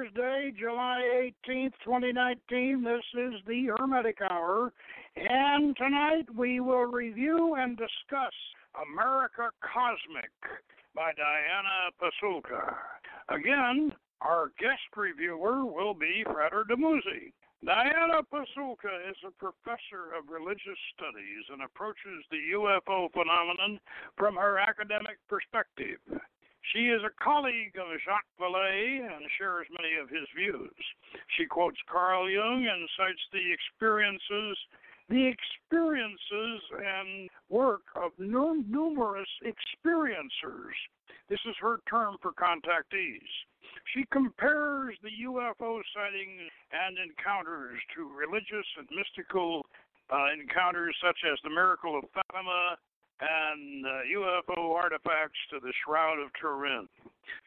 Thursday, July 18th, 2019. This is the Hermetic Hour, and tonight we will review and discuss American Cosmic by Diana Pasulka. Again, our guest reviewer will be Frater Dumuzi. Diana Pasulka is a professor of religious studies and approaches the UFO phenomenon from her academic perspective. She is a colleague of Jacques Vallée and shares many of his views. She quotes Carl Jung and cites the experiences the experiences and work of numerous experiencers. This is her term for contactees. She compares the UFO sightings and encounters to religious and mystical uh, encounters such as the miracle of Fatima and uh, UFO artifacts to the Shroud of Turin.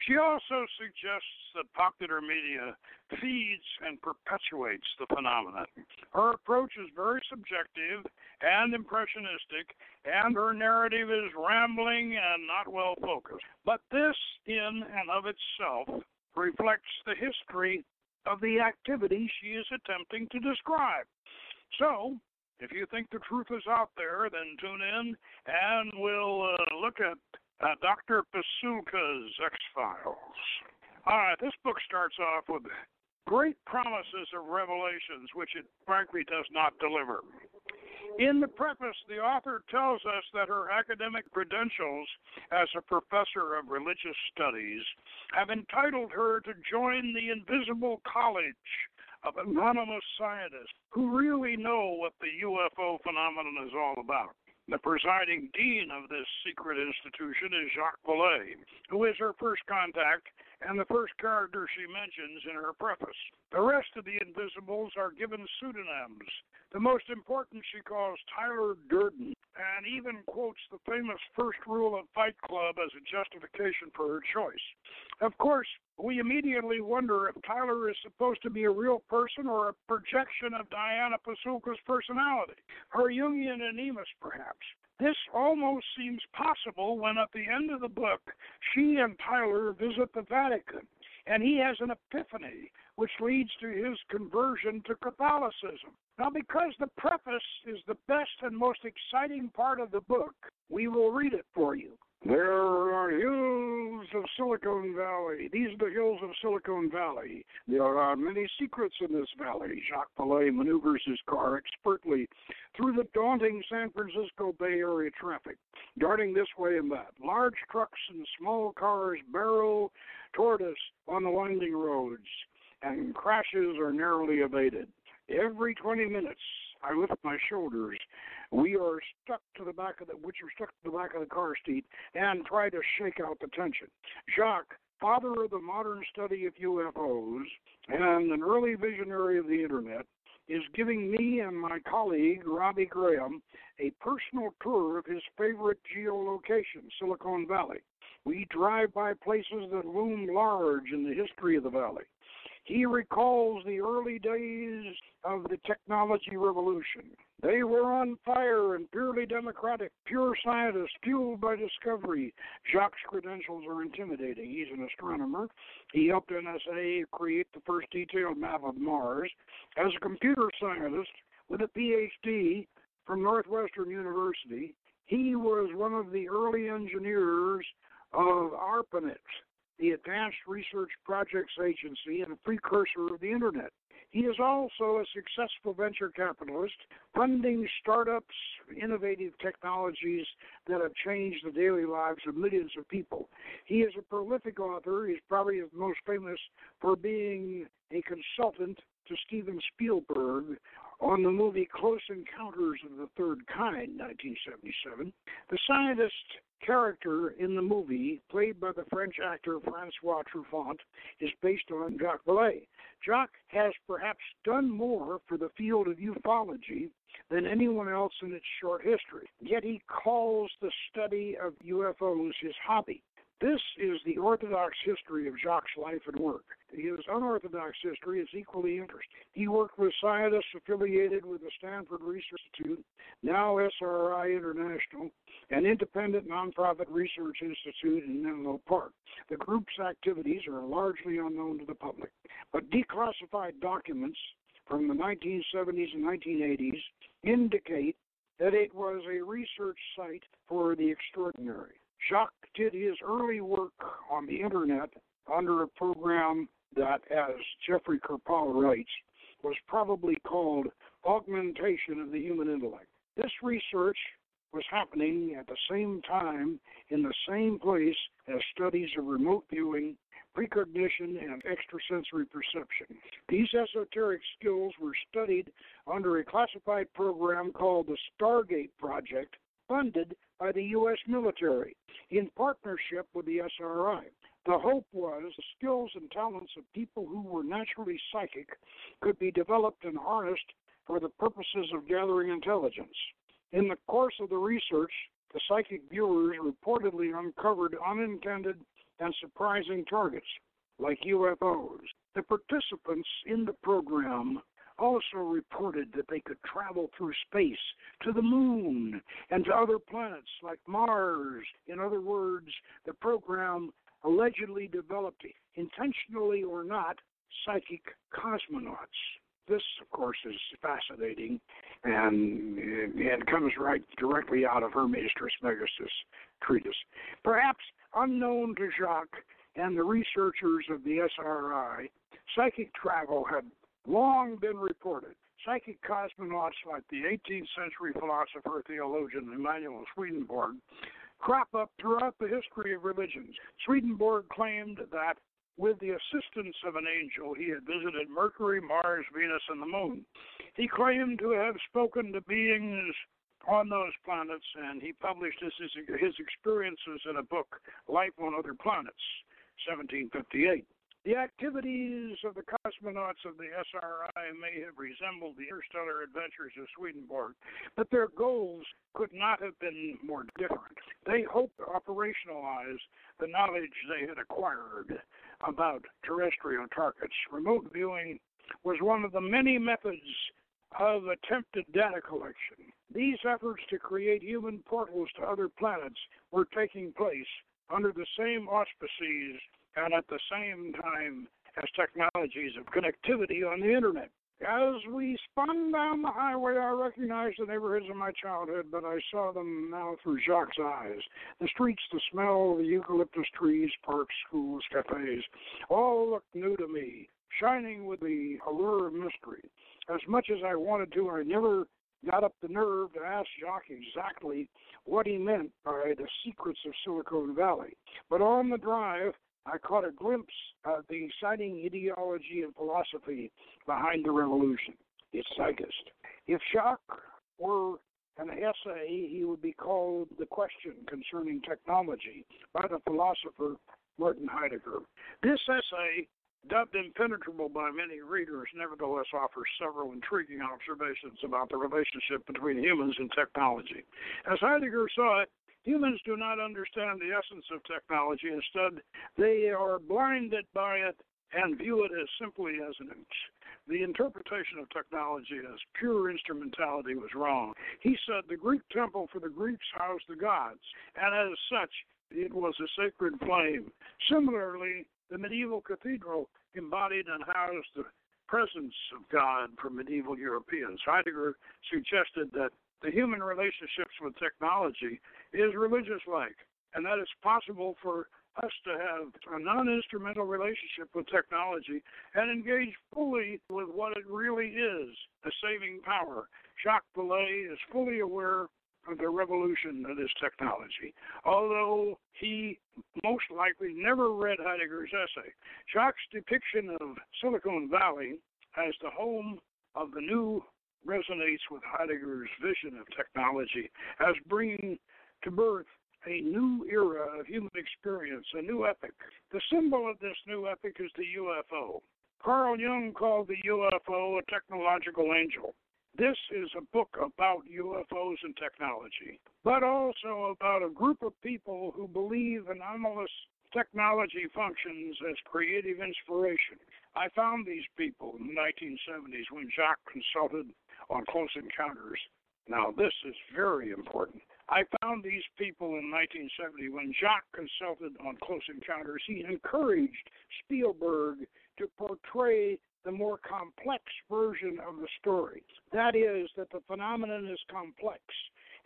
She also suggests that popular media feeds and perpetuates the phenomenon. Her approach is very subjective and impressionistic, and her narrative is rambling and not well focused. But this, in and of itself, reflects the history of the activity she is attempting to describe. So, if you think the truth is out there, then tune in and we'll uh, look at uh, Dr. Pasulka's X Files. All right, this book starts off with great promises of revelations, which it frankly does not deliver. In the preface, the author tells us that her academic credentials as a professor of religious studies have entitled her to join the Invisible College of anonymous scientists who really know what the UFO phenomenon is all about. The presiding dean of this secret institution is Jacques Vallée, who is her first contact and the first character she mentions in her preface. The rest of the Invisibles are given pseudonyms. The most important she calls Tyler Durden, and even quotes the famous first rule of Fight Club as a justification for her choice. Of course, we immediately wonder if Tyler is supposed to be a real person or a projection of Diana Pasulka's personality, her Jungian animus, perhaps. This almost seems possible when at the end of the book she and Tyler visit the Vatican and he has an epiphany which leads to his conversion to Catholicism. Now, because the preface is the best and most exciting part of the book, we will read it for you. There are hills of Silicon Valley. These are the hills of Silicon Valley. There are many secrets in this valley. Jacques Vallée maneuvers his car expertly through the daunting San Francisco Bay Area traffic, darting this way and that. Large trucks and small cars barrel toward us on the winding roads, and crashes are narrowly evaded. Every 20 minutes, I lift my shoulders. We are stuck to the back of the, which are stuck to the back of the car seat, and try to shake out the tension. Jacques, father of the modern study of UFOs and an early visionary of the internet, is giving me and my colleague, Robbie Graham, a personal tour of his favorite geolocation, Silicon Valley. We drive by places that loom large in the history of the valley. He recalls the early days of the technology revolution. They were on fire and purely democratic, pure scientists, fueled by discovery. Jacques' credentials are intimidating. He's an astronomer. He helped NASA create the first detailed map of Mars. As a computer scientist with a PhD from Northwestern University, he was one of the early engineers of ARPANET, the Advanced Research Projects Agency and a precursor of the Internet. He is also a successful venture capitalist, funding startups, innovative technologies that have changed the daily lives of millions of people. He is a prolific author. He's probably most famous for being a consultant to Steven Spielberg on the movie Close Encounters of the Third Kind, 1977. The scientist character in the movie, played by the French actor Francois Truffaut, is based on Jacques Vallée. Jacques has perhaps done more for the field of ufology than anyone else in its short history, yet he calls the study of UFOs his hobby. This is the orthodox history of Jacques' life and work. his unorthodox history is equally interesting. He worked with scientists affiliated with the Stanford Research Institute, now SRI International, an independent nonprofit research institute in Menlo Park. The group's activities are largely unknown to the public, but declassified documents from the 1970s and 1980s indicate that it was a research site for the extraordinary. Jacques did his early work on the internet under a program that, as Jeffrey Kripal writes, was probably called augmentation of the human intellect. This research was happening at the same time in the same place as studies of remote viewing, precognition, and extrasensory perception. These esoteric skills were studied under a classified program called the Stargate Project, funded by the U.S. military in partnership with the SRI. The hope was the skills and talents of people who were naturally psychic could be developed and harnessed for the purposes of gathering intelligence. In the course of the research, the psychic viewers reportedly uncovered unintended and surprising targets like UFOs. The participants in the program also reported that they could travel through space to the moon and to other planets like Mars. In other words, the program allegedly developed, intentionally or not, psychic cosmonauts. This, of course, is fascinating, and it comes right directly out of Hermes Trismegistus treatise. Perhaps unknown to Jacques and the researchers of the SRI, psychic travel had long been reported. Psychic cosmonauts like the 18th century philosopher theologian Emanuel Swedenborg crop up throughout the history of religions. Swedenborg claimed that with the assistance of an angel, he had visited Mercury, Mars, Venus, and the Moon. He claimed to have spoken to beings on those planets, and he published his, his experiences in a book, Life on Other Planets, 1758. The activities of the cosmonauts of the SRI may have resembled the interstellar adventures of Swedenborg, but their goals could not have been more different. They hoped to operationalize the knowledge they had acquired about terrestrial targets. Remote viewing was one of the many methods of attempted data collection. These efforts to create human portals to other planets were taking place under the same auspices and at the same time as technologies of connectivity on the internet. As we spun down the highway, I recognized the neighborhoods of my childhood, but I saw them now through Jacques' eyes. The streets, the smell, the eucalyptus trees, parks, schools, cafes, all looked new to me, shining with the allure of mystery. As much as I wanted to, I never got up the nerve to ask Jacques exactly what he meant by the secrets of Silicon Valley. But on the drive, I caught a glimpse of the exciting ideology and philosophy behind the revolution, its psychist. If Jacques were an essay, he would be called The Question Concerning Technology by the philosopher Martin Heidegger. This essay, dubbed impenetrable by many readers, nevertheless offers several intriguing observations about the relationship between humans and technology. As Heidegger saw it, Humans do not understand the essence of technology. Instead, they are blinded by it and view it as simply as an the interpretation of technology as pure instrumentality was wrong. He said the Greek temple for the Greeks housed the gods, and as such, it was a sacred flame. Similarly, the medieval cathedral embodied and housed the presence of God for medieval Europeans. Heidegger suggested that the human relationships with technology is religious like, and that it's possible for us to have a non instrumental relationship with technology and engage fully with what it really is the saving power. Jacques Vallée is fully aware of the revolution of this technology, although he most likely never read Heidegger's essay. Jacques' depiction of Silicon Valley as the home of the new resonates with Heidegger's vision of technology as bringing to birth a new era of human experience, a new epoch. The symbol of this new epoch is the UFO. Carl Jung called the UFO a technological angel. This is a book about UFOs and technology, but also about a group of people who believe anomalous technology functions as creative inspiration. I found these people in the 1970s when Jacques consulted on Close Encounters. Now, this is very important. I found these people in 1970 when Jacques consulted on Close Encounters. He encouraged Spielberg to portray the more complex version of the story. That is, that the phenomenon is complex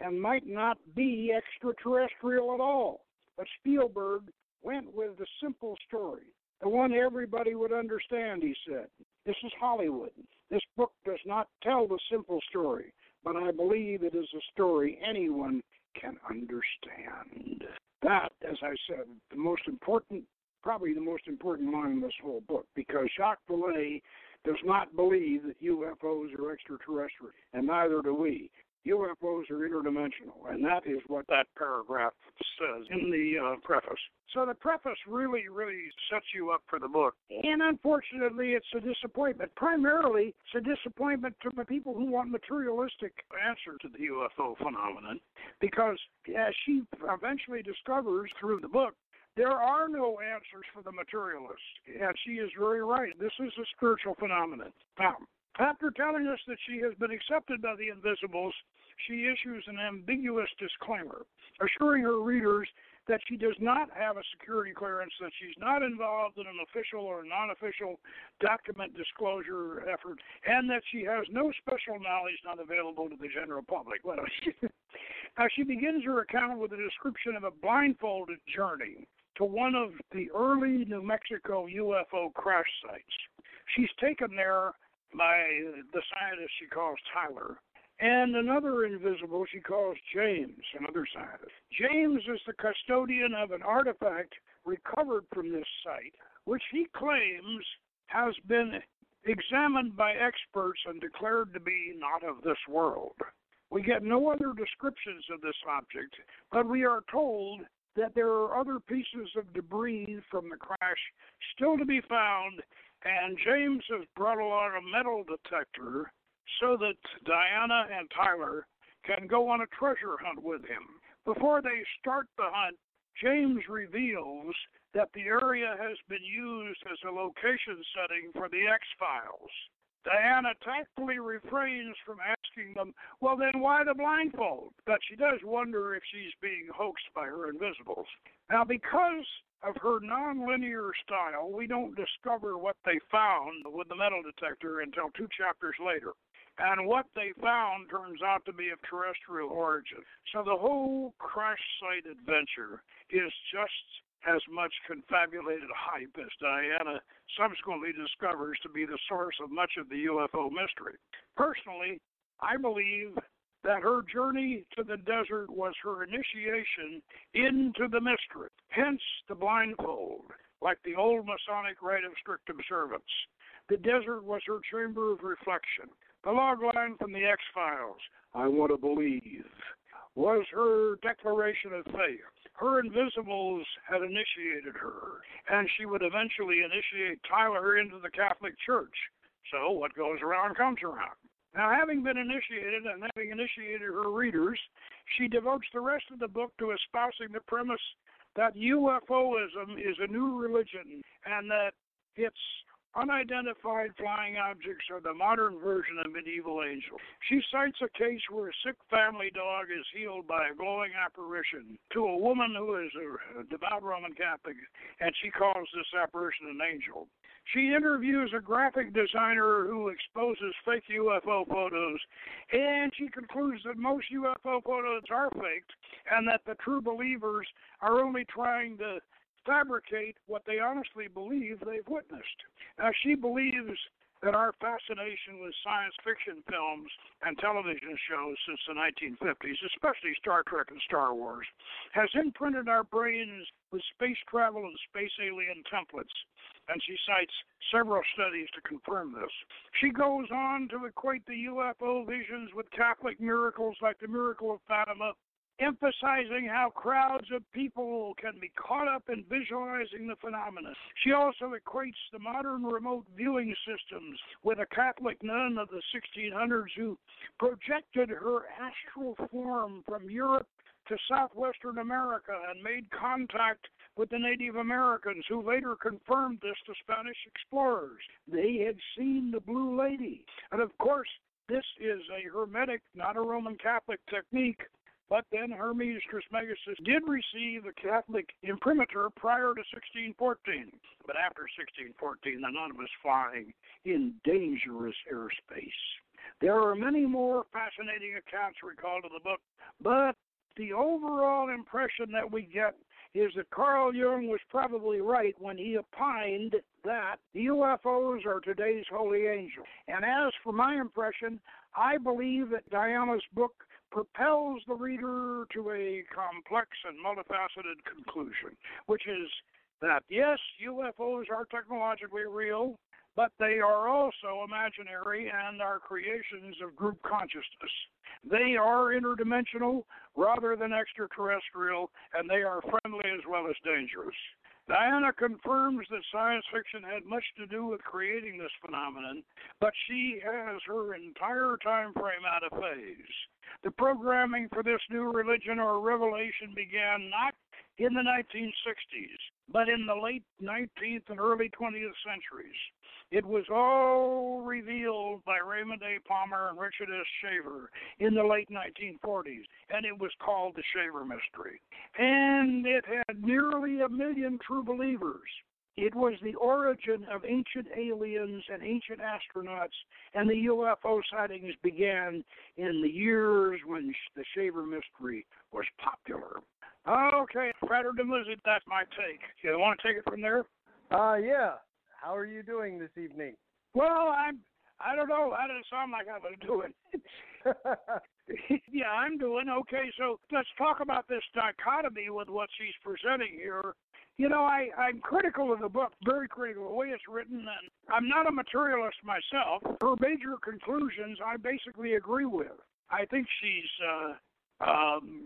and might not be extraterrestrial at all. But Spielberg went with the simple story, the one everybody would understand, he said. This is Hollywood. This book does not tell the simple story, but I believe it is a story anyone can understand. That, as I said, the most important, probably the most important line in this whole book, because Jacques Vallée does not believe that UFOs are extraterrestrial, and neither do we. UFOs are interdimensional, and that is what that paragraph says in the uh, preface. So the preface really, really sets you up for the book. And unfortunately, it's a disappointment. Primarily, it's a disappointment to the people who want materialistic answer to the UFO phenomenon, because as she eventually discovers through the book, there are no answers for the materialist. And she is very right. This is a spiritual phenomenon. Now, after telling us that she has been accepted by the Invisibles, she issues an ambiguous disclaimer, assuring her readers that she does not have a security clearance, that she's not involved in an official or non official document disclosure effort, and that she has no special knowledge not available to the general public. Now, she begins her account with a description of a blindfolded journey to one of the early New Mexico UFO crash sites. She's taken there by the scientist she calls Tyler, and another invisible she calls James, another scientist. James is the custodian of an artifact recovered from this site, which he claims has been examined by experts and declared to be not of this world. We get no other descriptions of this object, but we are told that there are other pieces of debris from the crash still to be found and James has brought along a metal detector so that Diana and Tyler can go on a treasure hunt with him. Before they start the hunt, James reveals that the area has been used as a location setting for the X Files. Diana tactfully refrains from asking them, well, then why the blindfold? But she does wonder if she's being hoaxed by her invisibles. Now, because of her nonlinear style, we don't discover what they found with the metal detector until two chapters later. And what they found turns out to be of terrestrial origin. So the whole crash site adventure is just as much confabulated hype as Diana subsequently discovers to be the source of much of the UFO mystery. Personally, I believe that her journey to the desert was her initiation into the mystery, hence the blindfold, like the old Masonic rite of strict observance. The desert was her chamber of reflection. The log line from the X Files, I want to believe, was her declaration of faith. Her invisibles had initiated her, and she would eventually initiate Tyler into the Catholic Church. So what goes around comes around. Now, having been initiated and having initiated her readers, she devotes the rest of the book to espousing the premise that UFOism is a new religion and that its unidentified flying objects are the modern version of medieval angels. She cites a case where a sick family dog is healed by a glowing apparition to a woman who is a devout Roman Catholic, and she calls this apparition an angel. She interviews a graphic designer who exposes fake UFO photos, and she concludes that most UFO photos are faked and that the true believers are only trying to fabricate what they honestly believe they've witnessed. Now, she believes that our fascination with science fiction films and television shows since the 1950s, especially Star Trek and Star Wars, has imprinted our brains with space travel and space alien templates and she cites several studies to confirm this. She goes on to equate the UFO visions with Catholic miracles like the miracle of Fatima, emphasizing how crowds of people can be caught up in visualizing the phenomenon. She also equates the modern remote viewing systems with a Catholic nun of the 1600s who projected her astral form from Europe to southwestern America and made contact with the Native Americans, who later confirmed this to Spanish explorers. They had seen the Blue Lady. And of course, this is a Hermetic, not a Roman Catholic technique. But then Hermes Trismegistus did receive a Catholic imprimatur prior to 1614. But after 1614, the nun was flying in dangerous airspace. There are many more fascinating accounts recalled in the book, but the overall impression that we get is that Carl Jung was probably right when he opined that UFOs are today's holy angel. And as for my impression, I believe that Diana's book propels the reader to a complex and multifaceted conclusion, which is that yes, UFOs are technologically real, but they are also imaginary and are creations of group consciousness. They are interdimensional rather than extraterrestrial, and they are friendly as well as dangerous. Diana confirms that science fiction had much to do with creating this phenomenon, but she has her entire time frame out of phase. The programming for this new religion or revelation began not in the 1960s, but in the late 19th and early 20th centuries. It was all revealed by Raymond A. Palmer and Richard S. Shaver in the late 1940s, and it was called the Shaver Mystery. And it had nearly a million true believers. It was the origin of ancient aliens and ancient astronauts, and the UFO sightings began in the years when the Shaver Mystery was popular. Okay, Frater Dumuzi, that's my take. You want to take it from there? Uh, yeah. How are you doing this evening? Well, I'm. I don't know. I does it sound like I was doing? yeah, I'm doing okay. So let's talk about this dichotomy with what she's presenting here. You know, I, I'm critical of the book, very critical of the way it's written, and I'm not a materialist myself. Her major conclusions I basically agree with. I think she's uh, um,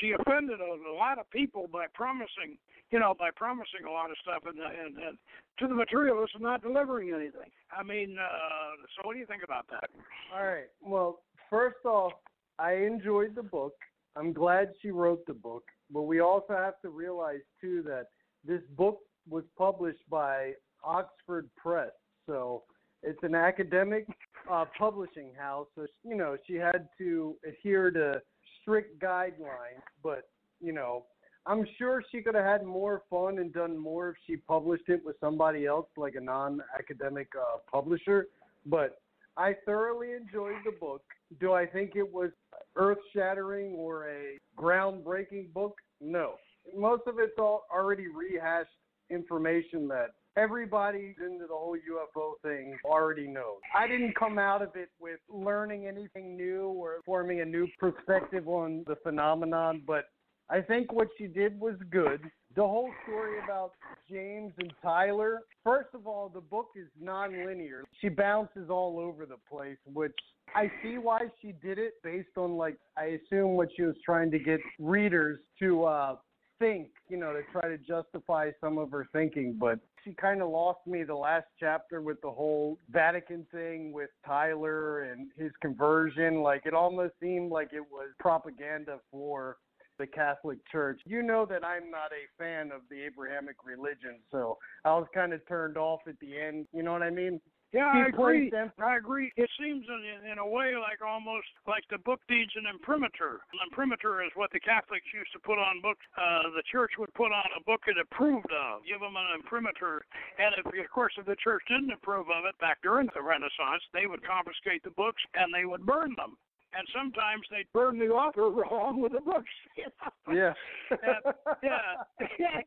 she offended a, a lot of people by promising, you know, by promising a lot of stuff and, and, and to the materialists and not delivering anything. I mean, uh, so what do you think about that? All right. Well, first off, I enjoyed the book. I'm glad she wrote the book, but we also have to realize too that this book was published by Oxford Press, so it's an academic uh, publishing house. So you know she had to adhere to strict guidelines, but you know, I'm sure she could have had more fun and done more if she published it with somebody else, like a non-academic uh, publisher. But I thoroughly enjoyed the book. Do I think it was earth-shattering or a groundbreaking book? No. Most of it's all already rehashed information that everybody into the whole UFO thing already knows. I didn't come out of it with learning anything new or forming a new perspective on the phenomenon, but I think what she did was good. The whole story about James and Tyler, first of all, the book is non-linear. She bounces all over the place, which I see why she did it based on like I assume what she was trying to get readers to uh think, you know, to try to justify some of her thinking, but she kind of lost me the last chapter with the whole Vatican thing with Tyler and his conversion. Like it almost seemed like it was propaganda for the Catholic Church. You know that I'm not a fan of the Abrahamic religion, so I was kind of turned off at the end. You know what I mean? Yeah, I agree. I agree. It seems in, in a way like almost like the book needs an imprimatur. An imprimatur is what the Catholics used to put on books. Uh, the church would put on a book it approved of, give them an imprimatur. And if, of course, if the church didn't approve of it back during the Renaissance, they would confiscate the books and they would burn them and sometimes they burn the author wrong with the books. You know? Yeah. and, yeah.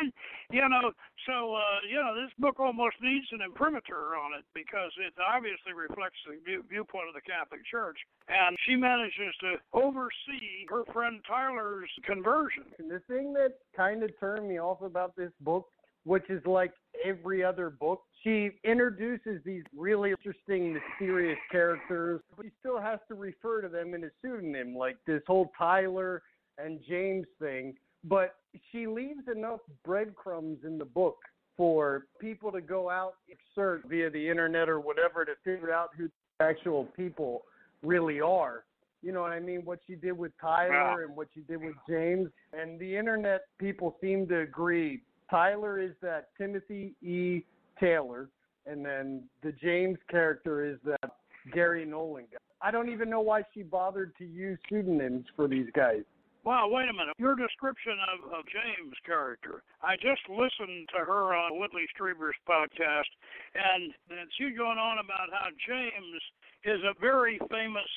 and, you know, so uh, you know, this book almost needs an imprimatur on it because it obviously reflects the view, viewpoint of the Catholic Church, and she manages to oversee her friend Tyler's conversion. And the thing that kind of turned me off about this book which is like every other book. She introduces these really interesting, mysterious characters, but she still has to refer to them in a pseudonym, like this whole Tyler and James thing. But she leaves enough breadcrumbs in the book for people to go out and search via the internet or whatever to figure out who the actual people really are You know what I mean? What she did with Tyler and what she did with James. And the internet people seem to agree. Tyler is that Timothy E. Taylor, and then the James character is that Garry Nolan guy. I don't even know why she bothered to use pseudonyms for these guys. Wow, wait a minute. Your description of, of James' character. I just listened to her on Whitley Strieber's podcast, and and she going on about how James is a very famous,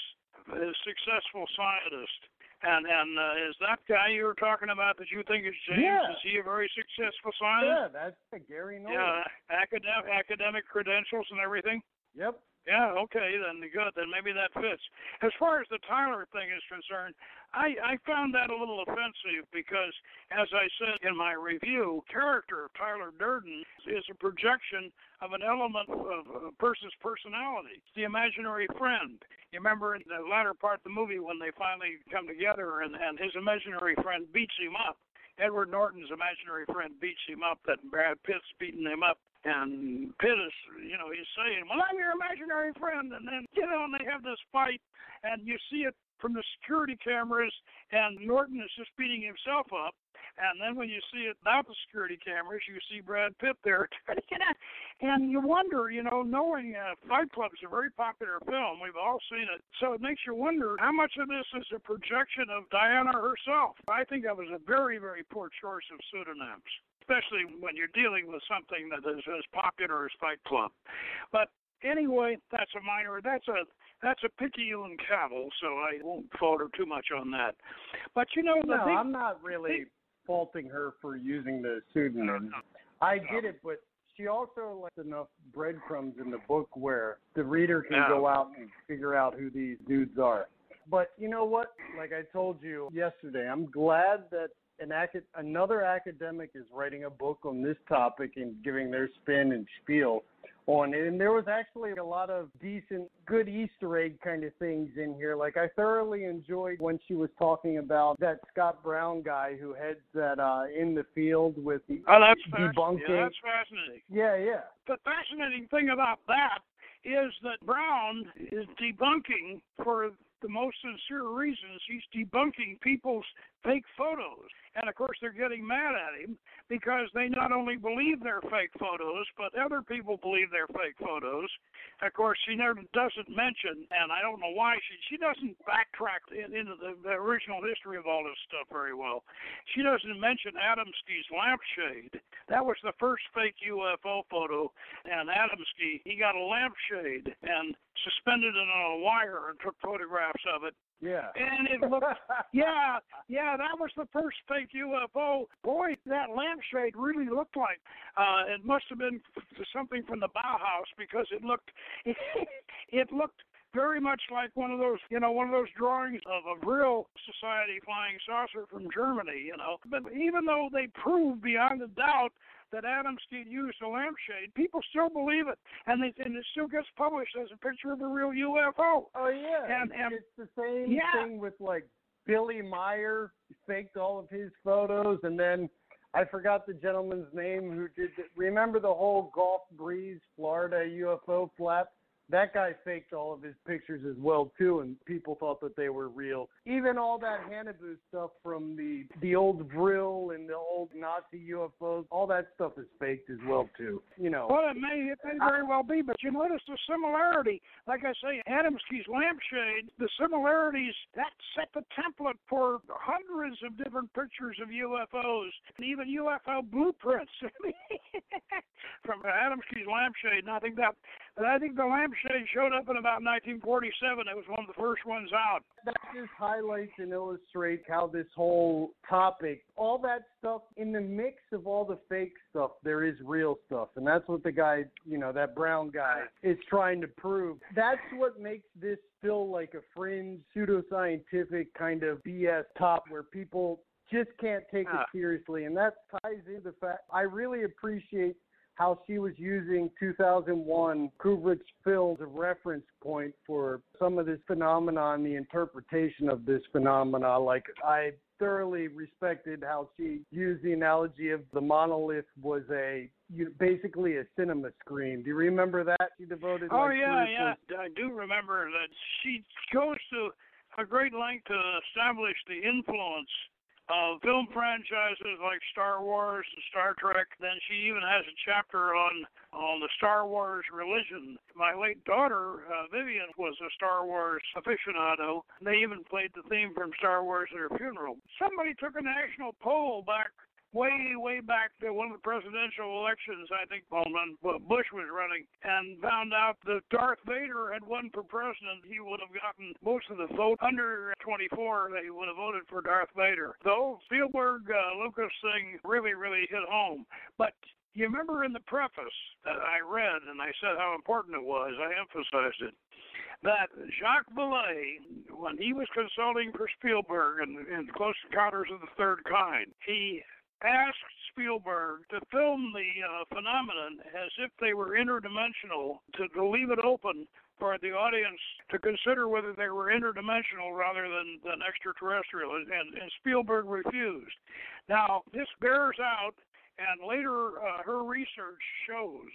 uh, successful scientist. And and uh, is that guy you were talking about that you think is James? Yeah. Is he a very successful scientist? Yeah, that's Garry Nolan. Yeah, academic academic credentials and everything. Yep. Yeah, okay, then good. Then maybe that fits. As far as the Tyler thing is concerned, I, I found that a little offensive because, as I said in my review, character of Tyler Durden is a projection of an element of a person's personality. The imaginary friend. You remember in the latter part of the movie when they finally come together and, and his imaginary friend beats him up. Edward Norton's imaginary friend beats him up, that Brad Pitt's beating him up. And Pitt is, you know, he's saying, Well, I'm your imaginary friend. And then, you know, and they have this fight, and you see it from the security cameras, and Norton is just beating himself up. And then when you see it without the security cameras, you see Brad Pitt there. and you wonder, you know, knowing uh, Fight Club is a very popular film, we've all seen it. So it makes you wonder how much of this is a projection of Diana herself. I think that was a very, very poor choice of pseudonyms especially when you're dealing with something that is as popular as Fight Club. But anyway, that's a minor. That's a that's a picayune cavil, so I won't falter too much on that. But you know, the No, thing, I'm not really faulting her for using the pseudonym. No, I get it, but she also left enough breadcrumbs in the book where the reader can go out and figure out who these dudes are. But you know what? Like I told you yesterday, I'm glad that an acad- another academic is writing a book on this topic and giving their spin and spiel on it. And there was actually a lot of decent, good Easter egg kind of things in here. Like I thoroughly enjoyed when she was talking about that Scott Brown guy who heads that uh in the field with the oh, that's debunking. Yeah, that's fascinating. yeah, yeah. The fascinating thing about that is that Brown is debunking for the most sincere reasons. He's debunking people's fake photos. And of course, they're getting mad at him because they not only believe they're fake photos, but other people believe they're fake photos. Of course, she never doesn't mention, and I don't know why she she doesn't backtrack in, into the, the original history of all this stuff very well. She doesn't mention Adamski's lampshade. That was the first fake UFO photo, and Adamski he got a lampshade and suspended it on a wire and took photographs of it Yeah. and it looked yeah yeah that was the first fake ufo boy that lampshade really looked like uh it must have been something from the bauhaus because it looked it looked very much like one of those, you know, one of those drawings of a Vril Society flying saucer from Germany, you know. But even though they prove beyond a doubt that Adamski used a lampshade, people still believe it, and, they, and it still gets published as a picture of a real UFO. Oh yeah. And- and- it's the same Yeah. thing with like Billy Meier faked all of his photos and then I forgot the gentleman's name who did the, remember the whole Gulf Breeze Florida UFO flap? That guy faked all of his pictures as well too and people thought that they were real. Even all that Haunebu stuff from the the old Vril and the old Nazi UFOs, all that stuff is faked as well too. You know. Well, it may it may very well be, but you notice the similarity. Like I say, Adamski's lampshade, the similarities that set the template for hundreds of different pictures of UFOs and even UFO blueprints from Adamski's lampshade. And I think that I think the lampshade showed up in about 1947. It was one of the first ones out. that just highlights and illustrates how this whole topic, all that stuff in the mix of all the fake stuff, there is real stuff. And that's what the guy, you know, that brown guy is trying to prove. That's what makes this still like a fringe, pseudoscientific kind of BS top where people just can't take it Ah. seriously. And that ties into the fact I really appreciate how she was using 2001 Kubrick's film as a reference point for some of this phenomenon, the interpretation of this phenomena. Like I thoroughly respected how she used the analogy of the monolith was a you, basically a cinema screen. Do you remember that? She devoted. Oh like yeah, yeah. I do remember that she goes to a great length to establish the influence film franchises like Star Wars and Star Trek. Then she even has a chapter on on the Star Wars religion. My late daughter uh, Vivian was a Star Wars aficionado. They even played the theme from Star Wars at her funeral. Somebody took a national poll back way, way back to one of the presidential elections, I think when Bush was running, and found out that Darth Vader had won for president, he would have gotten most of the vote under 24. They would have voted for Darth Vader. Though Spielberg uh, Lucas thing really, really hit home. But you remember in the preface that I read, and I said how important it was. I emphasized it that Jacques Vallée, when he was consulting for Spielberg in Close Encounters of the Third Kind, he asked Spielberg to film the uh, phenomenon as if they were interdimensional, to, to leave it open for the audience to consider whether they were interdimensional rather than, than extraterrestrial, and, and Spielberg refused. Now, this bears out, and later uh, her research shows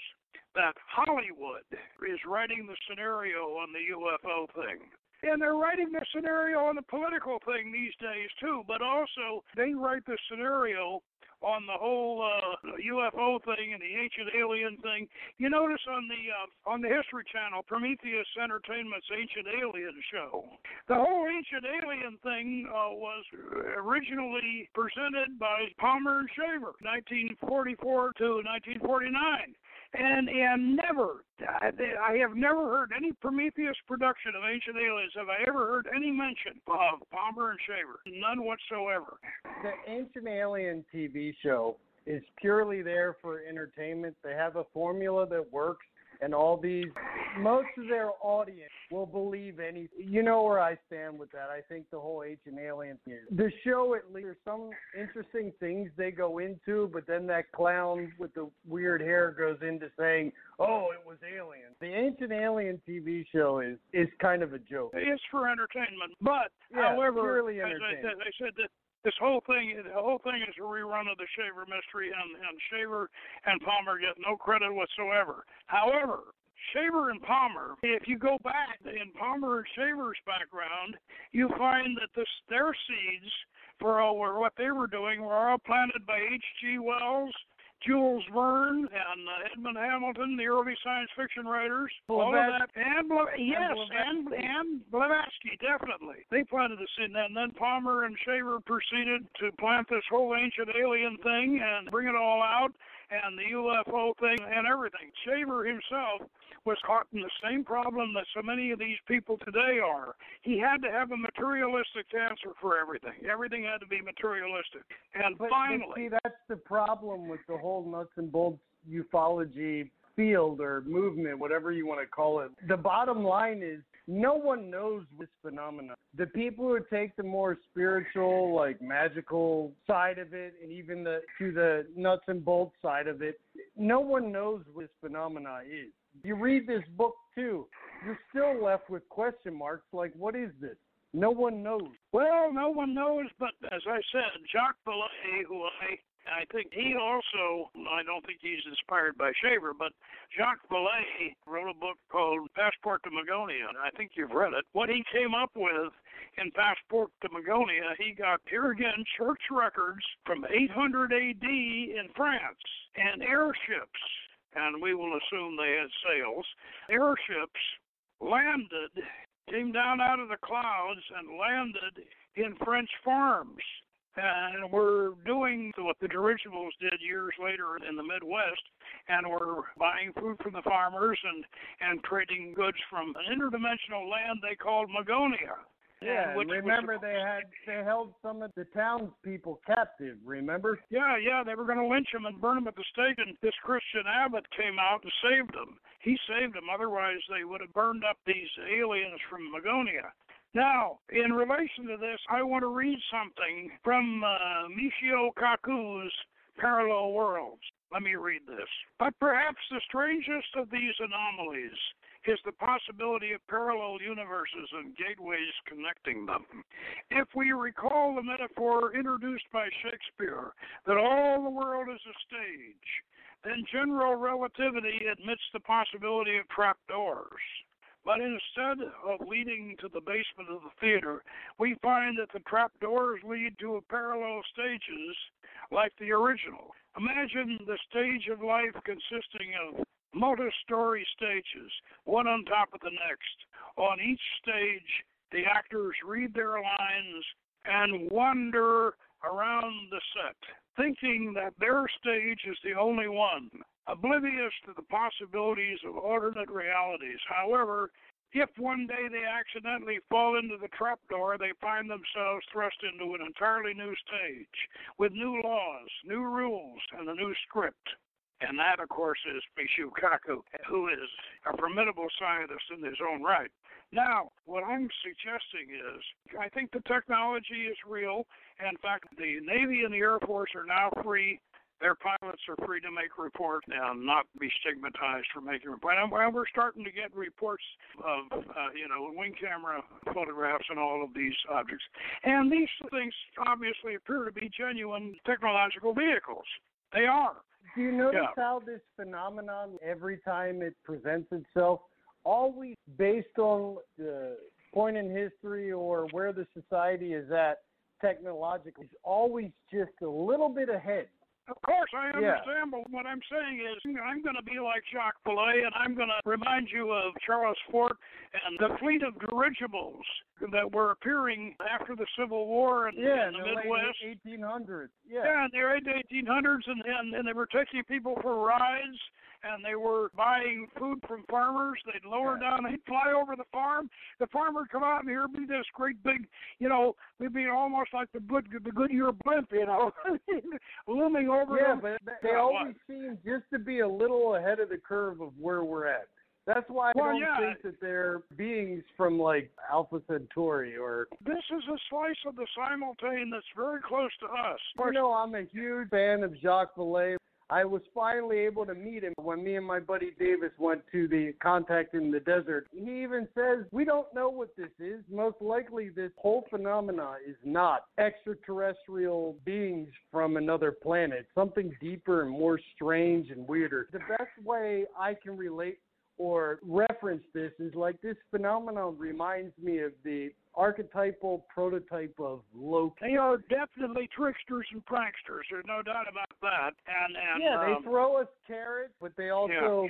that Hollywood is writing the scenario on the UFO thing. And they're writing the scenario on the political thing these days too, but also they write the scenario on the whole uh, UFO thing and the ancient alien thing. You notice on the uh, on the History Channel, Prometheus Entertainment's Ancient Alien show. The whole ancient alien thing uh, was originally presented by Palmer and Shaver, 1944 to 1949 and and never I have never heard any Prometheus production of Ancient Aliens. Have I ever heard any mention of Palmer and Shaver? None whatsoever. The Ancient Alien TV show is purely there for entertainment. They have a formula that works and all these most of their audience will believe any you know where I stand with that. I think the whole ancient alien thing. The show at least there's some interesting things they go into, but then that clown with the weird hair goes into saying, Oh, it was alien. The ancient alien TV show is is kind of a joke. It's for entertainment. But yeah, however purely as I said, I said that this whole thing the whole thing is a rerun of the Shaver mystery and, and Shaver and Palmer get no credit whatsoever. However, Shaver and Palmer, if you go back in Palmer and Shaver's background, you find that this their seeds for all, what they were doing were all planted by H.G. Wells Jules Verne and uh, Edmond Hamilton, the early science fiction writers, all of that, and yes, and and Blavatsky, definitely. They planted the seed, and then Palmer and Shaver proceeded to plant this whole ancient alien thing and bring it all out, and the UFO thing and everything. Shaver himself was caught in the same problem that so many of these people today are. He had to have a materialistic answer for everything. Everything had to be materialistic. And but, finally, but see, that's the problem with the whole nuts and bolts ufology field or movement, whatever you want to call it. The bottom line is no one knows this phenomenon. The people who take the more spiritual, like magical side of it, and even the to the nuts and bolts side of it, no one knows what this phenomena is. You read this book too, you're still left with question marks like, what is this? No one knows. Well, no one knows, but as I said, Jacques Vallée, who I I think he also, I don't think he's inspired by Shaver, but Jacques Vallée wrote a book called Passport to Magonia. I think you've read it. What he came up with in Passport to Magonia, he got here again church records from 800 AD in France and airships and we will assume they had sails. Airships landed, came down out of the clouds and landed in French farms. And we're doing what the dirigibles did years later in the Midwest, and we're buying food from the farmers and and trading goods from an interdimensional land they called Magonia. Yeah, remember they had they held some of the townspeople captive. Remember? Yeah, yeah, they were going to lynch them and burn them at the stake, and this Christian abbot came out and saved them. He saved them. Otherwise, they would have burned up these aliens from Magonia. Now, in relation to this, I want to read something from uh, Michio Kaku's Parallel Worlds. Let me read this. But perhaps the strangest of these anomalies is the possibility of parallel universes and gateways connecting them. If we recall the metaphor introduced by Shakespeare that all the world is a stage, then general relativity admits the possibility of trapdoors. But instead of leading to the basement of the theater, we find that the trapdoors lead to parallel stages like the original. Imagine the stage of life consisting of multi story stages, one on top of the next. On each stage, the actors read their lines and wander around the set, thinking that their stage is the only one, oblivious to the possibilities of alternate realities. However, if one day they accidentally fall into the trapdoor, they find themselves thrust into an entirely new stage with new laws, new rules, and a new script. And that, of course, is Michio Kaku, who is a formidable scientist in his own right. Now, what I'm suggesting is I think the technology is real. In fact, the Navy and the Air Force are now free. Their pilots are free to make reports and not be stigmatized for making reports. And we're starting to get reports of, uh, you know, wing camera photographs and all of these objects. And these things obviously appear to be genuine technological vehicles. They are. Do you notice Yeah. how this phenomenon, every time it presents itself, always based on the point in history or where the society is at technologically, is always just a little bit ahead. Of course, I Yeah. understand, but what I'm saying is I'm going to be like Jacques Vallée, and I'm going to remind you of Charles Fort and the fleet of dirigibles that were appearing after the Civil War in, Yeah, in in the the late Midwest. 1800s. Yeah. Yeah, in the early 1800s, and, and and they were taking people for rides, and they were buying food from farmers. They'd lower Yeah. down, they'd fly over the farm. The farmer would come out, and here'd be this great big, you know, we'd be almost like the good the Goodyear blimp, you know, looming over Yeah, them. but th- they Yeah, what? always seem just to be a little ahead of the curve of where we're at. That's why I Well, don't yeah. think that they're beings from like Alpha Centauri or This is a slice of the simultane that's very close to us. You know, I'm a huge fan of Jacques Vallée. I was finally able to meet him when me and my buddy Davis went to the contact in the desert. He even says, We don't know what this is. Most likely, this whole phenomena is not extraterrestrial beings from another planet, something deeper and more strange and weirder. The best way I can relate or reference this is like this phenomenon reminds me of the archetypal prototype of Loki. They are definitely tricksters and pranksters. There's no doubt about that. And and yeah, um, they throw us carrots, but they also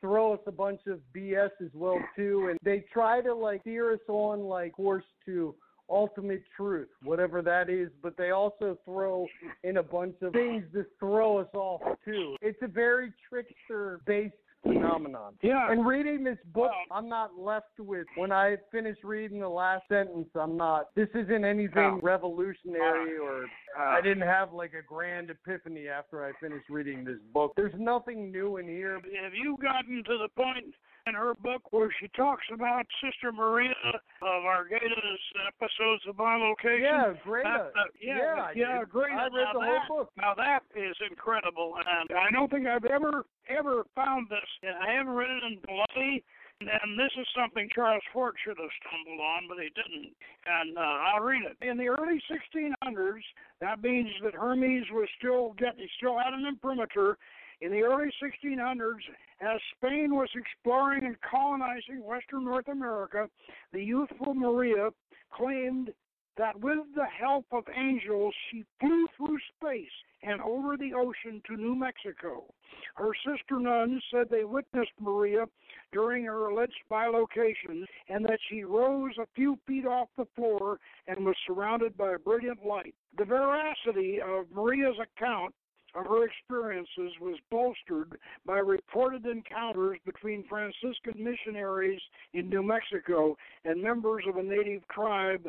throw us a bunch of BS as well too, and they try to like steer us on like course to ultimate truth, whatever that is. But they also throw in a bunch of things to throw us off too. It's a very trickster based phenomenon. yeah. And reading this book, I'm not left with. When I finish reading the last sentence, I'm not. This isn't anything revolutionary or uh, I didn't have like a grand epiphany after I finished reading this book. There's nothing new in here. Have you gotten to the point in her book where she talks about Sister Maria of Agreda's episodes of bilocation? Yeah, great. That- yeah, yeah, great. I read Now the that- whole book. Now that is incredible, and I don't think I've ever ever found this. I haven't read it in Hawaii, and this is something Charles Fort should have stumbled on, but he didn't. And uh, I'll read it. In the early 1600s, that means that Hermes was still getting, still had an imprimatur. In the early 1600s, as Spain was exploring and colonizing Western North America, the youthful Maria claimed that with the help of angels she flew through space and over the ocean to New Mexico. Her sister nuns said they witnessed Maria during her alleged bilocation and that she rose a few feet off the floor and was surrounded by a brilliant light. The veracity of Maria's account of her experiences was bolstered by reported encounters between Franciscan missionaries in New Mexico and members of a native tribe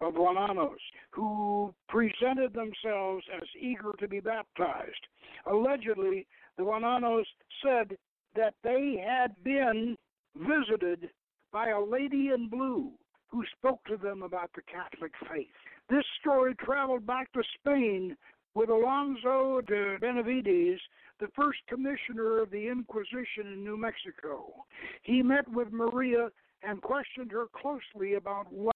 of Jumanos, who presented themselves as eager to be baptized. Allegedly, the Jumanos said that they had been visited by a lady in blue who spoke to them about the Catholic faith. This story traveled back to Spain with Alonso de Benavides, the first commissioner of the Inquisition in New Mexico. He met with Maria and questioned her closely about what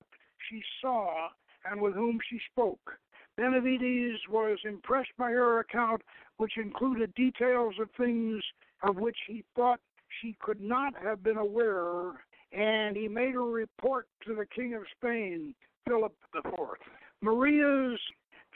she saw and with whom she spoke. Benavides was impressed by her account, which included details of things of which he thought she could not have been aware, and he made a report to the King of Spain, Philip IV. Maria's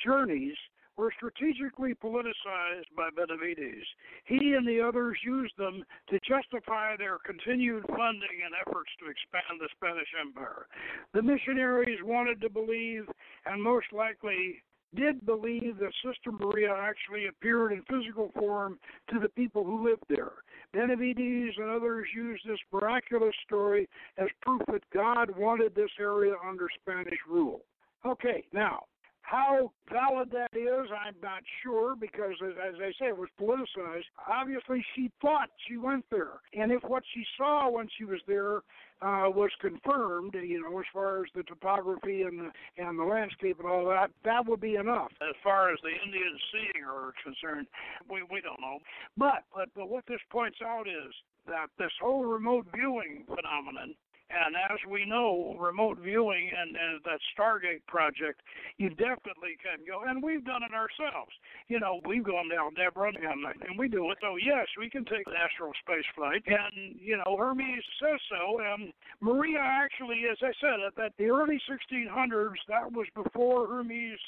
journeys were strategically politicized by Benavides. He and the others used them to justify their continued funding and efforts to expand the Spanish Empire. The missionaries wanted to believe, and most likely did believe that Sister Maria actually appeared in physical form to the people who lived there. Benavides and others used this miraculous story as proof that God wanted this area under Spanish rule. Okay, now, how valid that is, I'm not sure because, as I say, it was politicized. Obviously, she thought she went there, and if what she saw when she was there uh, was confirmed, you know, as far as the topography and the, and the landscape and all that, that would be enough. As far as the Indians seeing her is concerned, we we don't know. But but but what this points out is that this whole remote viewing phenomenon and as we know, remote viewing and, and that Stargate project, you definitely can go. And we've done it ourselves. You know, we've gone down Deborah and, and we do it. So, yes, we can take astral space flight. And, you know, Hermes says so. And Maria actually, as I said, at, at the early 1600s, that was before Hermes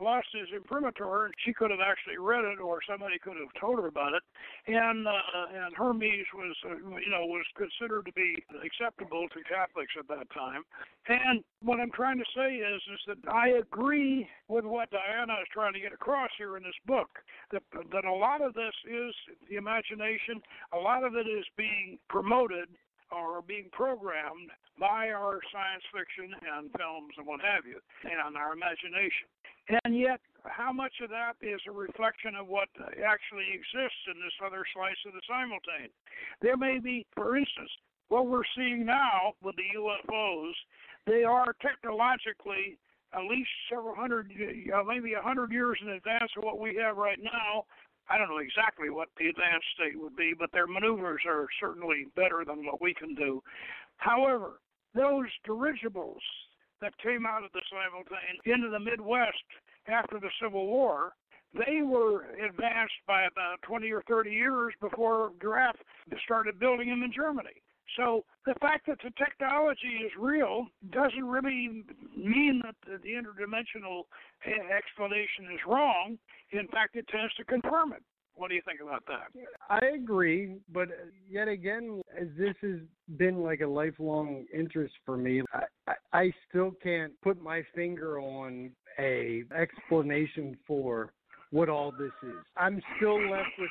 lost his imprimatur, and she could have actually read it, or somebody could have told her about it. And uh, and Hermes was, uh, you know, was considered to be acceptable to Catholics at that time. And what I'm trying to say is, is that I agree with what Diana is trying to get across here in this book. That that a lot of this is the imagination. A lot of it is being promoted or being programmed by our science fiction and films and what have you, and our imagination. And yet, how much of that is a reflection of what actually exists in this other slice of the simultane? There may be, for instance, what we're seeing now with the UFOs, they are technologically at least several hundred, uh, maybe a hundred years in advance of what we have right now. I don't know exactly what the advanced state would be, but their maneuvers are certainly better than what we can do. However, those dirigibles that came out of the simultane into the Midwest after the Civil War, they were advanced by about 20 or 30 years before Graf started building them in Germany. So the fact that the technology is real doesn't really mean that the interdimensional eh, explanation is wrong. In fact, it tends to confirm it. What do you think about that? I agree, but yet again, as this has been like a lifelong interest for me, I, I, I still can't put my finger on a explanation for what all this is. I'm still left with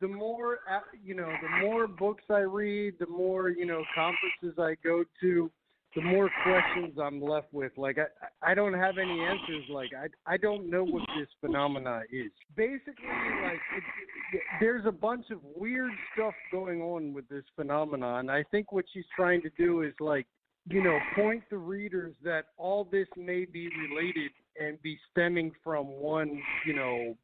the more uh, you know, the more books I read, the more you know conferences I go to, the more questions I'm left with. Like I, I don't have any answers. Like I, I don't know what this phenomena is. Basically, like it, there's a bunch of weird stuff going on with this phenomenon. I think what she's trying to do is like, you know, point the readers that all this may be related and be stemming from one, you know,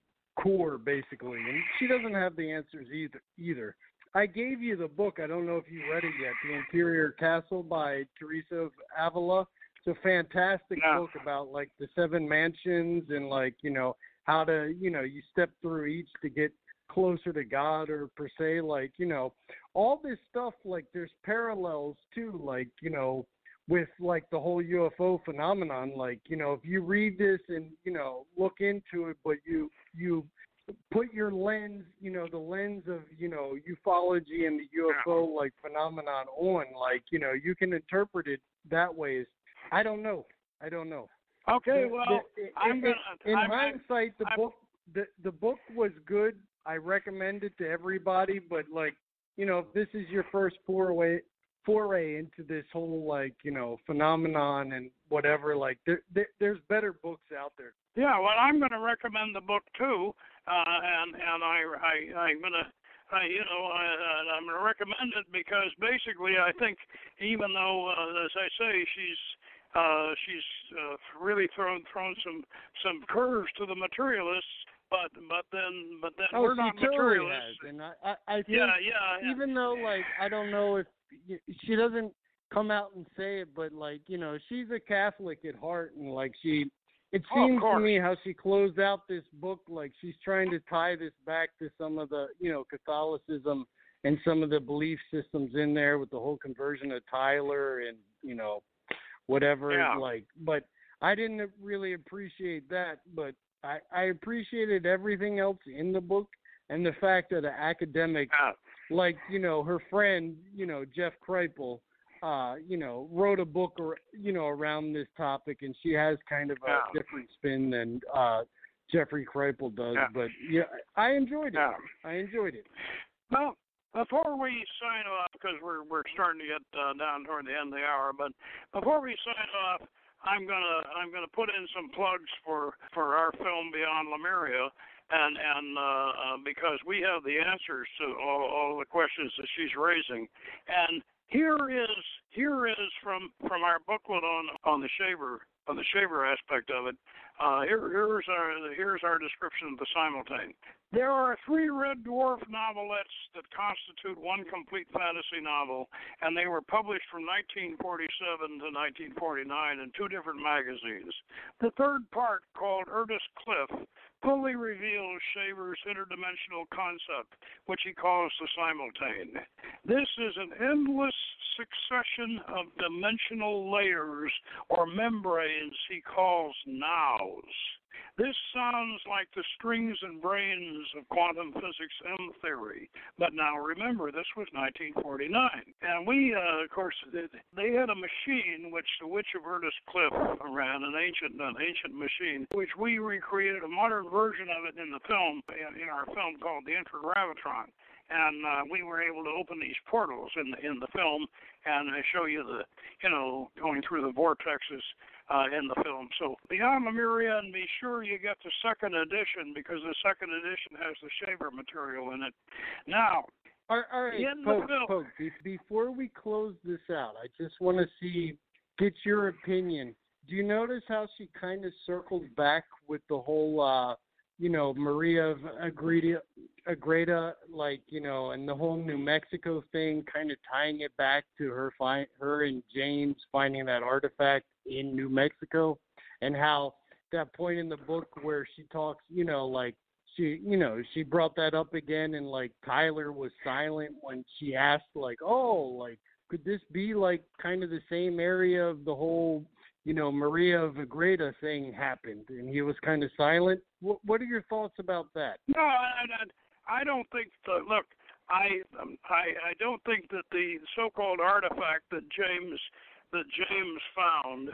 core basically. And she doesn't have the answers either. Either. I gave you the book. I don't know if you read it yet. The Interior Castle by Teresa of Avila. It's a fantastic yeah. book about like the seven mansions and like you know how to you know you step through each to get closer to God or per se like you know all this stuff like there's parallels too like you know with like the whole UFO phenomenon like you know if you read this and you know look into it but you you put your lens, you know, the lens of, you know, ufology and the UFO like phenomenon on, like, you know, you can interpret it that way. I don't know. I don't know. Okay, well, the, I'm gonna, in I'm, hindsight, the I'm, book the the book was good. I recommend it to everybody, but like, you know, if this is your first foray foray into this whole like, you know, phenomenon and whatever, like, there, there there's better books out there. Yeah, well, I'm going to recommend the book too uh, and and I I I'm gonna. I, you know, I, I'm going to recommend it because basically, I think even though, uh, as I say, she's uh, she's uh, really thrown thrown some some curves to the materialists, but but then but then oh, we're not totally has, materialists. and I I, I think yeah, yeah, even though like I don't know if she doesn't come out and say it, but like you know she's a Catholic at heart, and like she it Oh, seems to me how she closed out this book like she's trying to tie this back to some of the you know Catholicism and some of the belief systems in there with the whole conversion of Tyler and you know whatever yeah. like but I didn't really appreciate that but I I appreciated everything else in the book and the fact that an academic yeah. like you know her friend you know Jeff Kripal uh you know wrote a book or you know around this topic and she has kind of a yeah. different spin than uh Jeffrey Kripal does yeah. but yeah I enjoyed it yeah. I enjoyed it well before we sign off because we're we're starting to get uh, down toward the end of the hour but before we sign off I'm gonna I'm gonna put in some plugs for for our film Beyond Lemuria and and uh, uh, because we have the answers to all, all the questions that she's raising and here is here is from from our booklet on on the Shaver on the Shaver aspect of it. Uh, here here's our here's our description of the simultane. There are three Red Dwarf novelettes that constitute one complete fantasy novel, and they were published from 1947 to 1949 in two different magazines. The third part, called Erdest Cliff, fully reveals Shaver's interdimensional concept, which he calls the simultane. This is an endless succession of dimensional layers or membranes he calls nows. This sounds like the strings and branes of quantum physics M theory. But now remember, this was 1949. And we, uh, of course, they had a machine which the Witch of Erdest Cliff ran, an ancient, an ancient machine, which we recreated a modern version of it in the film, in our film called the Intergravitron and uh, we were able to open these portals in the in the film and show you the you know going through the vortexes uh, in the film. So Beyond Lemuria, and be sure you get the second edition because the second edition has the Shaver material in it. Now. All right, Poke, the film, Poke, before we close this out, I just want to see, get your opinion. Do you notice how she kind of circled back with the whole uh, you know Maria Agreda, like you know, and the whole New Mexico thing, kind of tying it back to her find her and James finding that artifact in New Mexico, and how that point in the book where she talks, you know, like she, you know, she brought that up again, and like Tyler was silent when she asked, like, oh, like could this be like kind of the same area of the whole you know, Maria of Agreda thing happened, and he was kind of silent. What, what are your thoughts about that? No, I, I, I don't think. The, look, I, um, I, I don't think that the so-called artifact that James, that James found,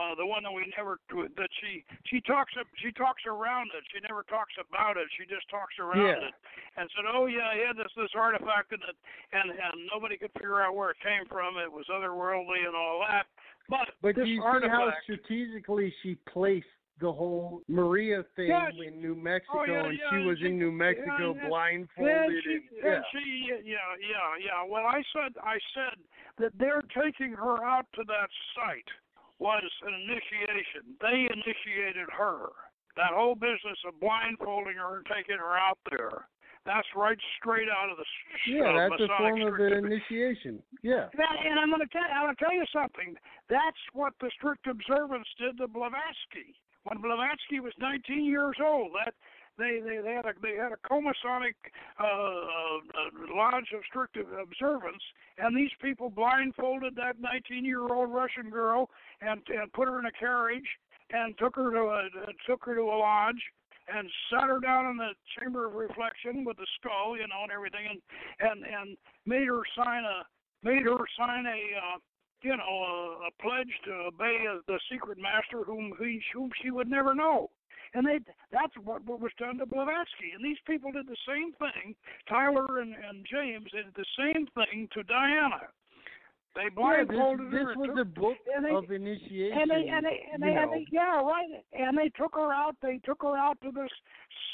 uh, the one that we never, that she, she talks, she talks around it. She never talks about it. She just talks around yeah. it, and said, "Oh yeah, had this this artifact, and it, and and nobody could figure out where it came from. It was otherworldly and all that." But, but do you see how strategically she placed the whole Maria thing in New oh, Mexico, oh, yeah, and yeah, she was she, in New Mexico yeah, blindfolded? Yeah, she, and, yeah. yeah. she, yeah, yeah, yeah. Well, I said, I said that they're taking her out to that site was an initiation. They initiated her. That whole business of blindfolding her and taking her out there. That's right straight out of the yeah. Uh, that's a form of an initiation. Yeah. That, and I'm going to tell I'm going to tell you something. That's what the strict observance did to Blavatsky. When Blavatsky was 19 years old, that they they, they had a they had a co-Masonic uh, uh, lodge of strict observance, and these people blindfolded that 19 year old Russian girl and and put her in a carriage and took her to a took her to a lodge and sat her down in the chamber of reflection with the skull, you know, and everything, and and and made her sign a made her sign a uh, you know a, a pledge to obey the secret master whom he whom she would never know. And they that's what, what was done to Blavatsky. And these people did the same thing. Tyler and, and James did the same thing to Diana. They blindfolded yeah, this, her. This was took, a book they, of initiation. And they and they and they, and they yeah right. And they took her out. They took her out to this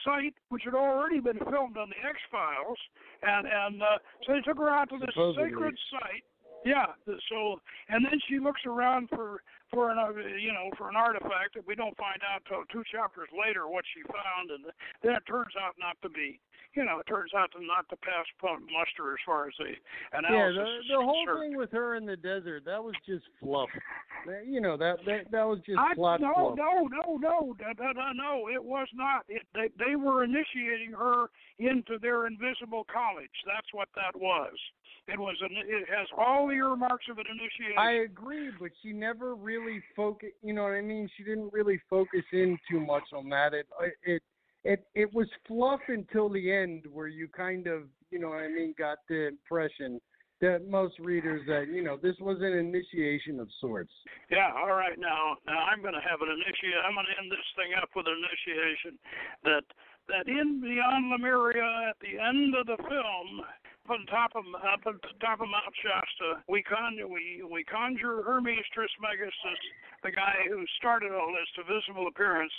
site which had already been filmed on the X Files, and and uh, so they took her out to this Supposedly. sacred site. Yeah. So and then she looks around for for an uh, you know for an artifact that we don't find out till two chapters later what she found, and then it turns out not to be you know, it turns out to not to pass muster as far as the analysis. Yeah, the, the whole concerned. thing with her in the desert, that was just fluff. You know that that that was just I, plot no, fluff. no, no, no, no, no, no, no, it was not. It, they they were initiating her into their invisible college. That's what that was. It was an, it has all the earmarks of an initiation. I agree, but she never really focus. You know what I mean? She didn't really focus in too much on that. It it it it was fluff until the end, where you kind of you know what I mean got the impression that most readers that you know this was an initiation of sorts. Yeah, all right. Now, now I'm going to have an initiation. I'm going to end this thing up with an initiation that that in Beyond Lemuria at the end of the film, on top of up on top of Mount Shasta, we con we we conjure Hermes Trismegistus, the guy who started all this, to visible appearance,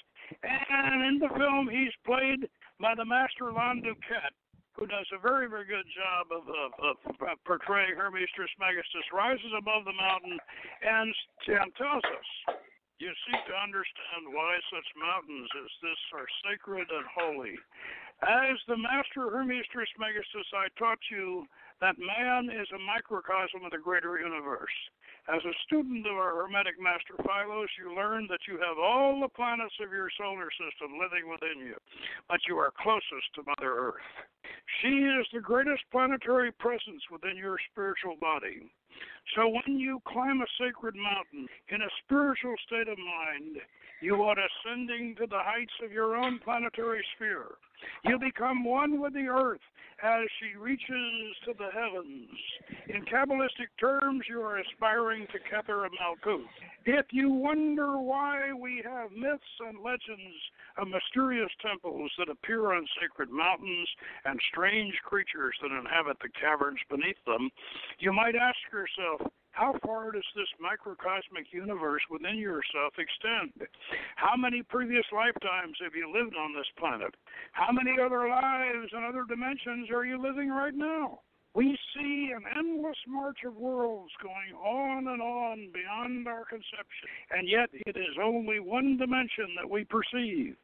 and in the film he's played by the master Lon DuQuette who does a very, very good job of, of, of portraying Hermes Trismegistus, rises above the mountain and, and tells us, You seek to understand why such mountains as this are sacred and holy. As the master Hermes Trismegistus, I taught you that man is a microcosm of the greater universe. As a student of our Hermetic Master Philos, you learn that you have all the planets of your solar system living within you, but you are closest to Mother Earth. She is the greatest planetary presence within your spiritual body. So when you climb a sacred mountain in a spiritual state of mind, you are ascending to the heights of your own planetary sphere. You become one with the earth as she reaches to the heavens. In Kabbalistic terms, you are aspiring to Kether Malkuth. If you wonder why we have myths and legends mysterious temples that appear on sacred mountains and strange creatures that inhabit the caverns beneath them, you might ask yourself, how far does this microcosmic universe within yourself extend? How many previous lifetimes have you lived on this planet? How many other lives and other dimensions are you living right now? We see an endless march of worlds going on and on beyond our conception, and yet it is only one dimension that we perceive.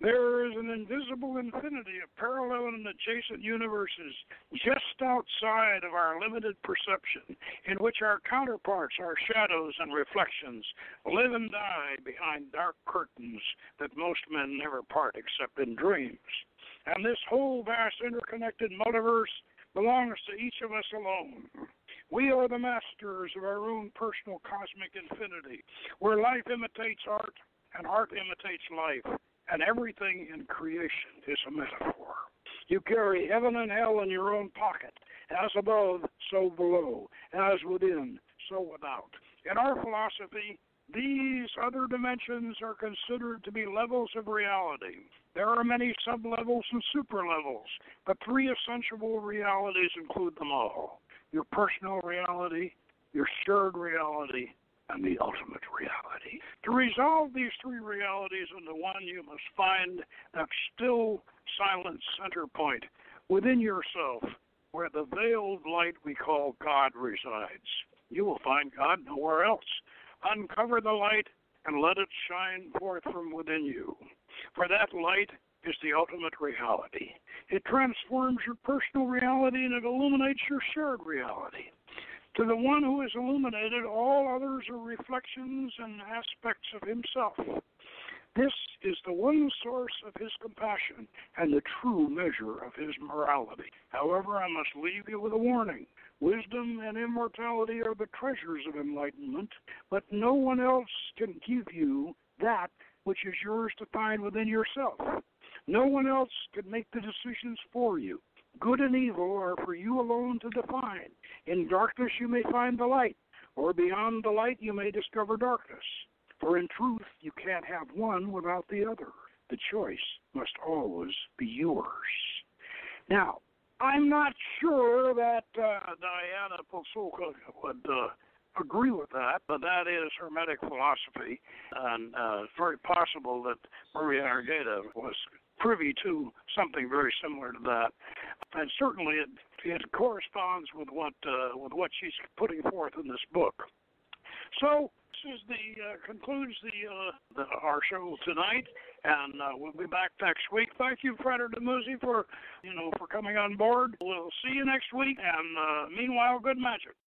There is an invisible infinity of parallel and adjacent universes just outside of our limited perception, in which our counterparts, our shadows and reflections, live and die behind dark curtains that most men never part except in dreams. And this whole vast interconnected multiverse belongs to each of us alone. We are the masters of our own personal cosmic infinity, where life imitates art and art imitates life and everything in creation is a metaphor. You carry heaven and hell in your own pocket, as above, so below, as within, so without. In our philosophy, these other dimensions are considered to be levels of reality. There are many sublevels and superlevels, but three essential realities include them all your personal reality, your shared reality, and the ultimate reality. To resolve these three realities into one, you must find that still silent center point within yourself where the veiled light we call God resides. You will find God nowhere else. Uncover the light and let it shine forth from within you. For that light is the ultimate reality. It transforms your personal reality and it illuminates your shared reality. To the one who is illuminated, all others are reflections and aspects of himself. This is the one source of his compassion and the true measure of his morality. However, I must leave you with a warning. Wisdom and immortality are the treasures of enlightenment, but no one else can give you that which is yours to find within yourself. No one else can make the decisions for you. Good and evil are for you alone to define. In darkness you may find the light, or beyond the light you may discover darkness. For in truth you can't have one without the other. The choice must always be yours. Now, I'm not sure that uh, Diana Pasulka would uh, agree with that, but that is Hermetic philosophy, and uh, it's very possible that Maria Agreda was privy to something very similar to that, and certainly it it corresponds with what uh, with what she's putting forth in this book. So is the uh, concludes the, uh, the our show tonight, and uh, we'll be back next week. Thank you, Frater de for you know for coming on board. We'll see you next week, and uh, meanwhile, good magic.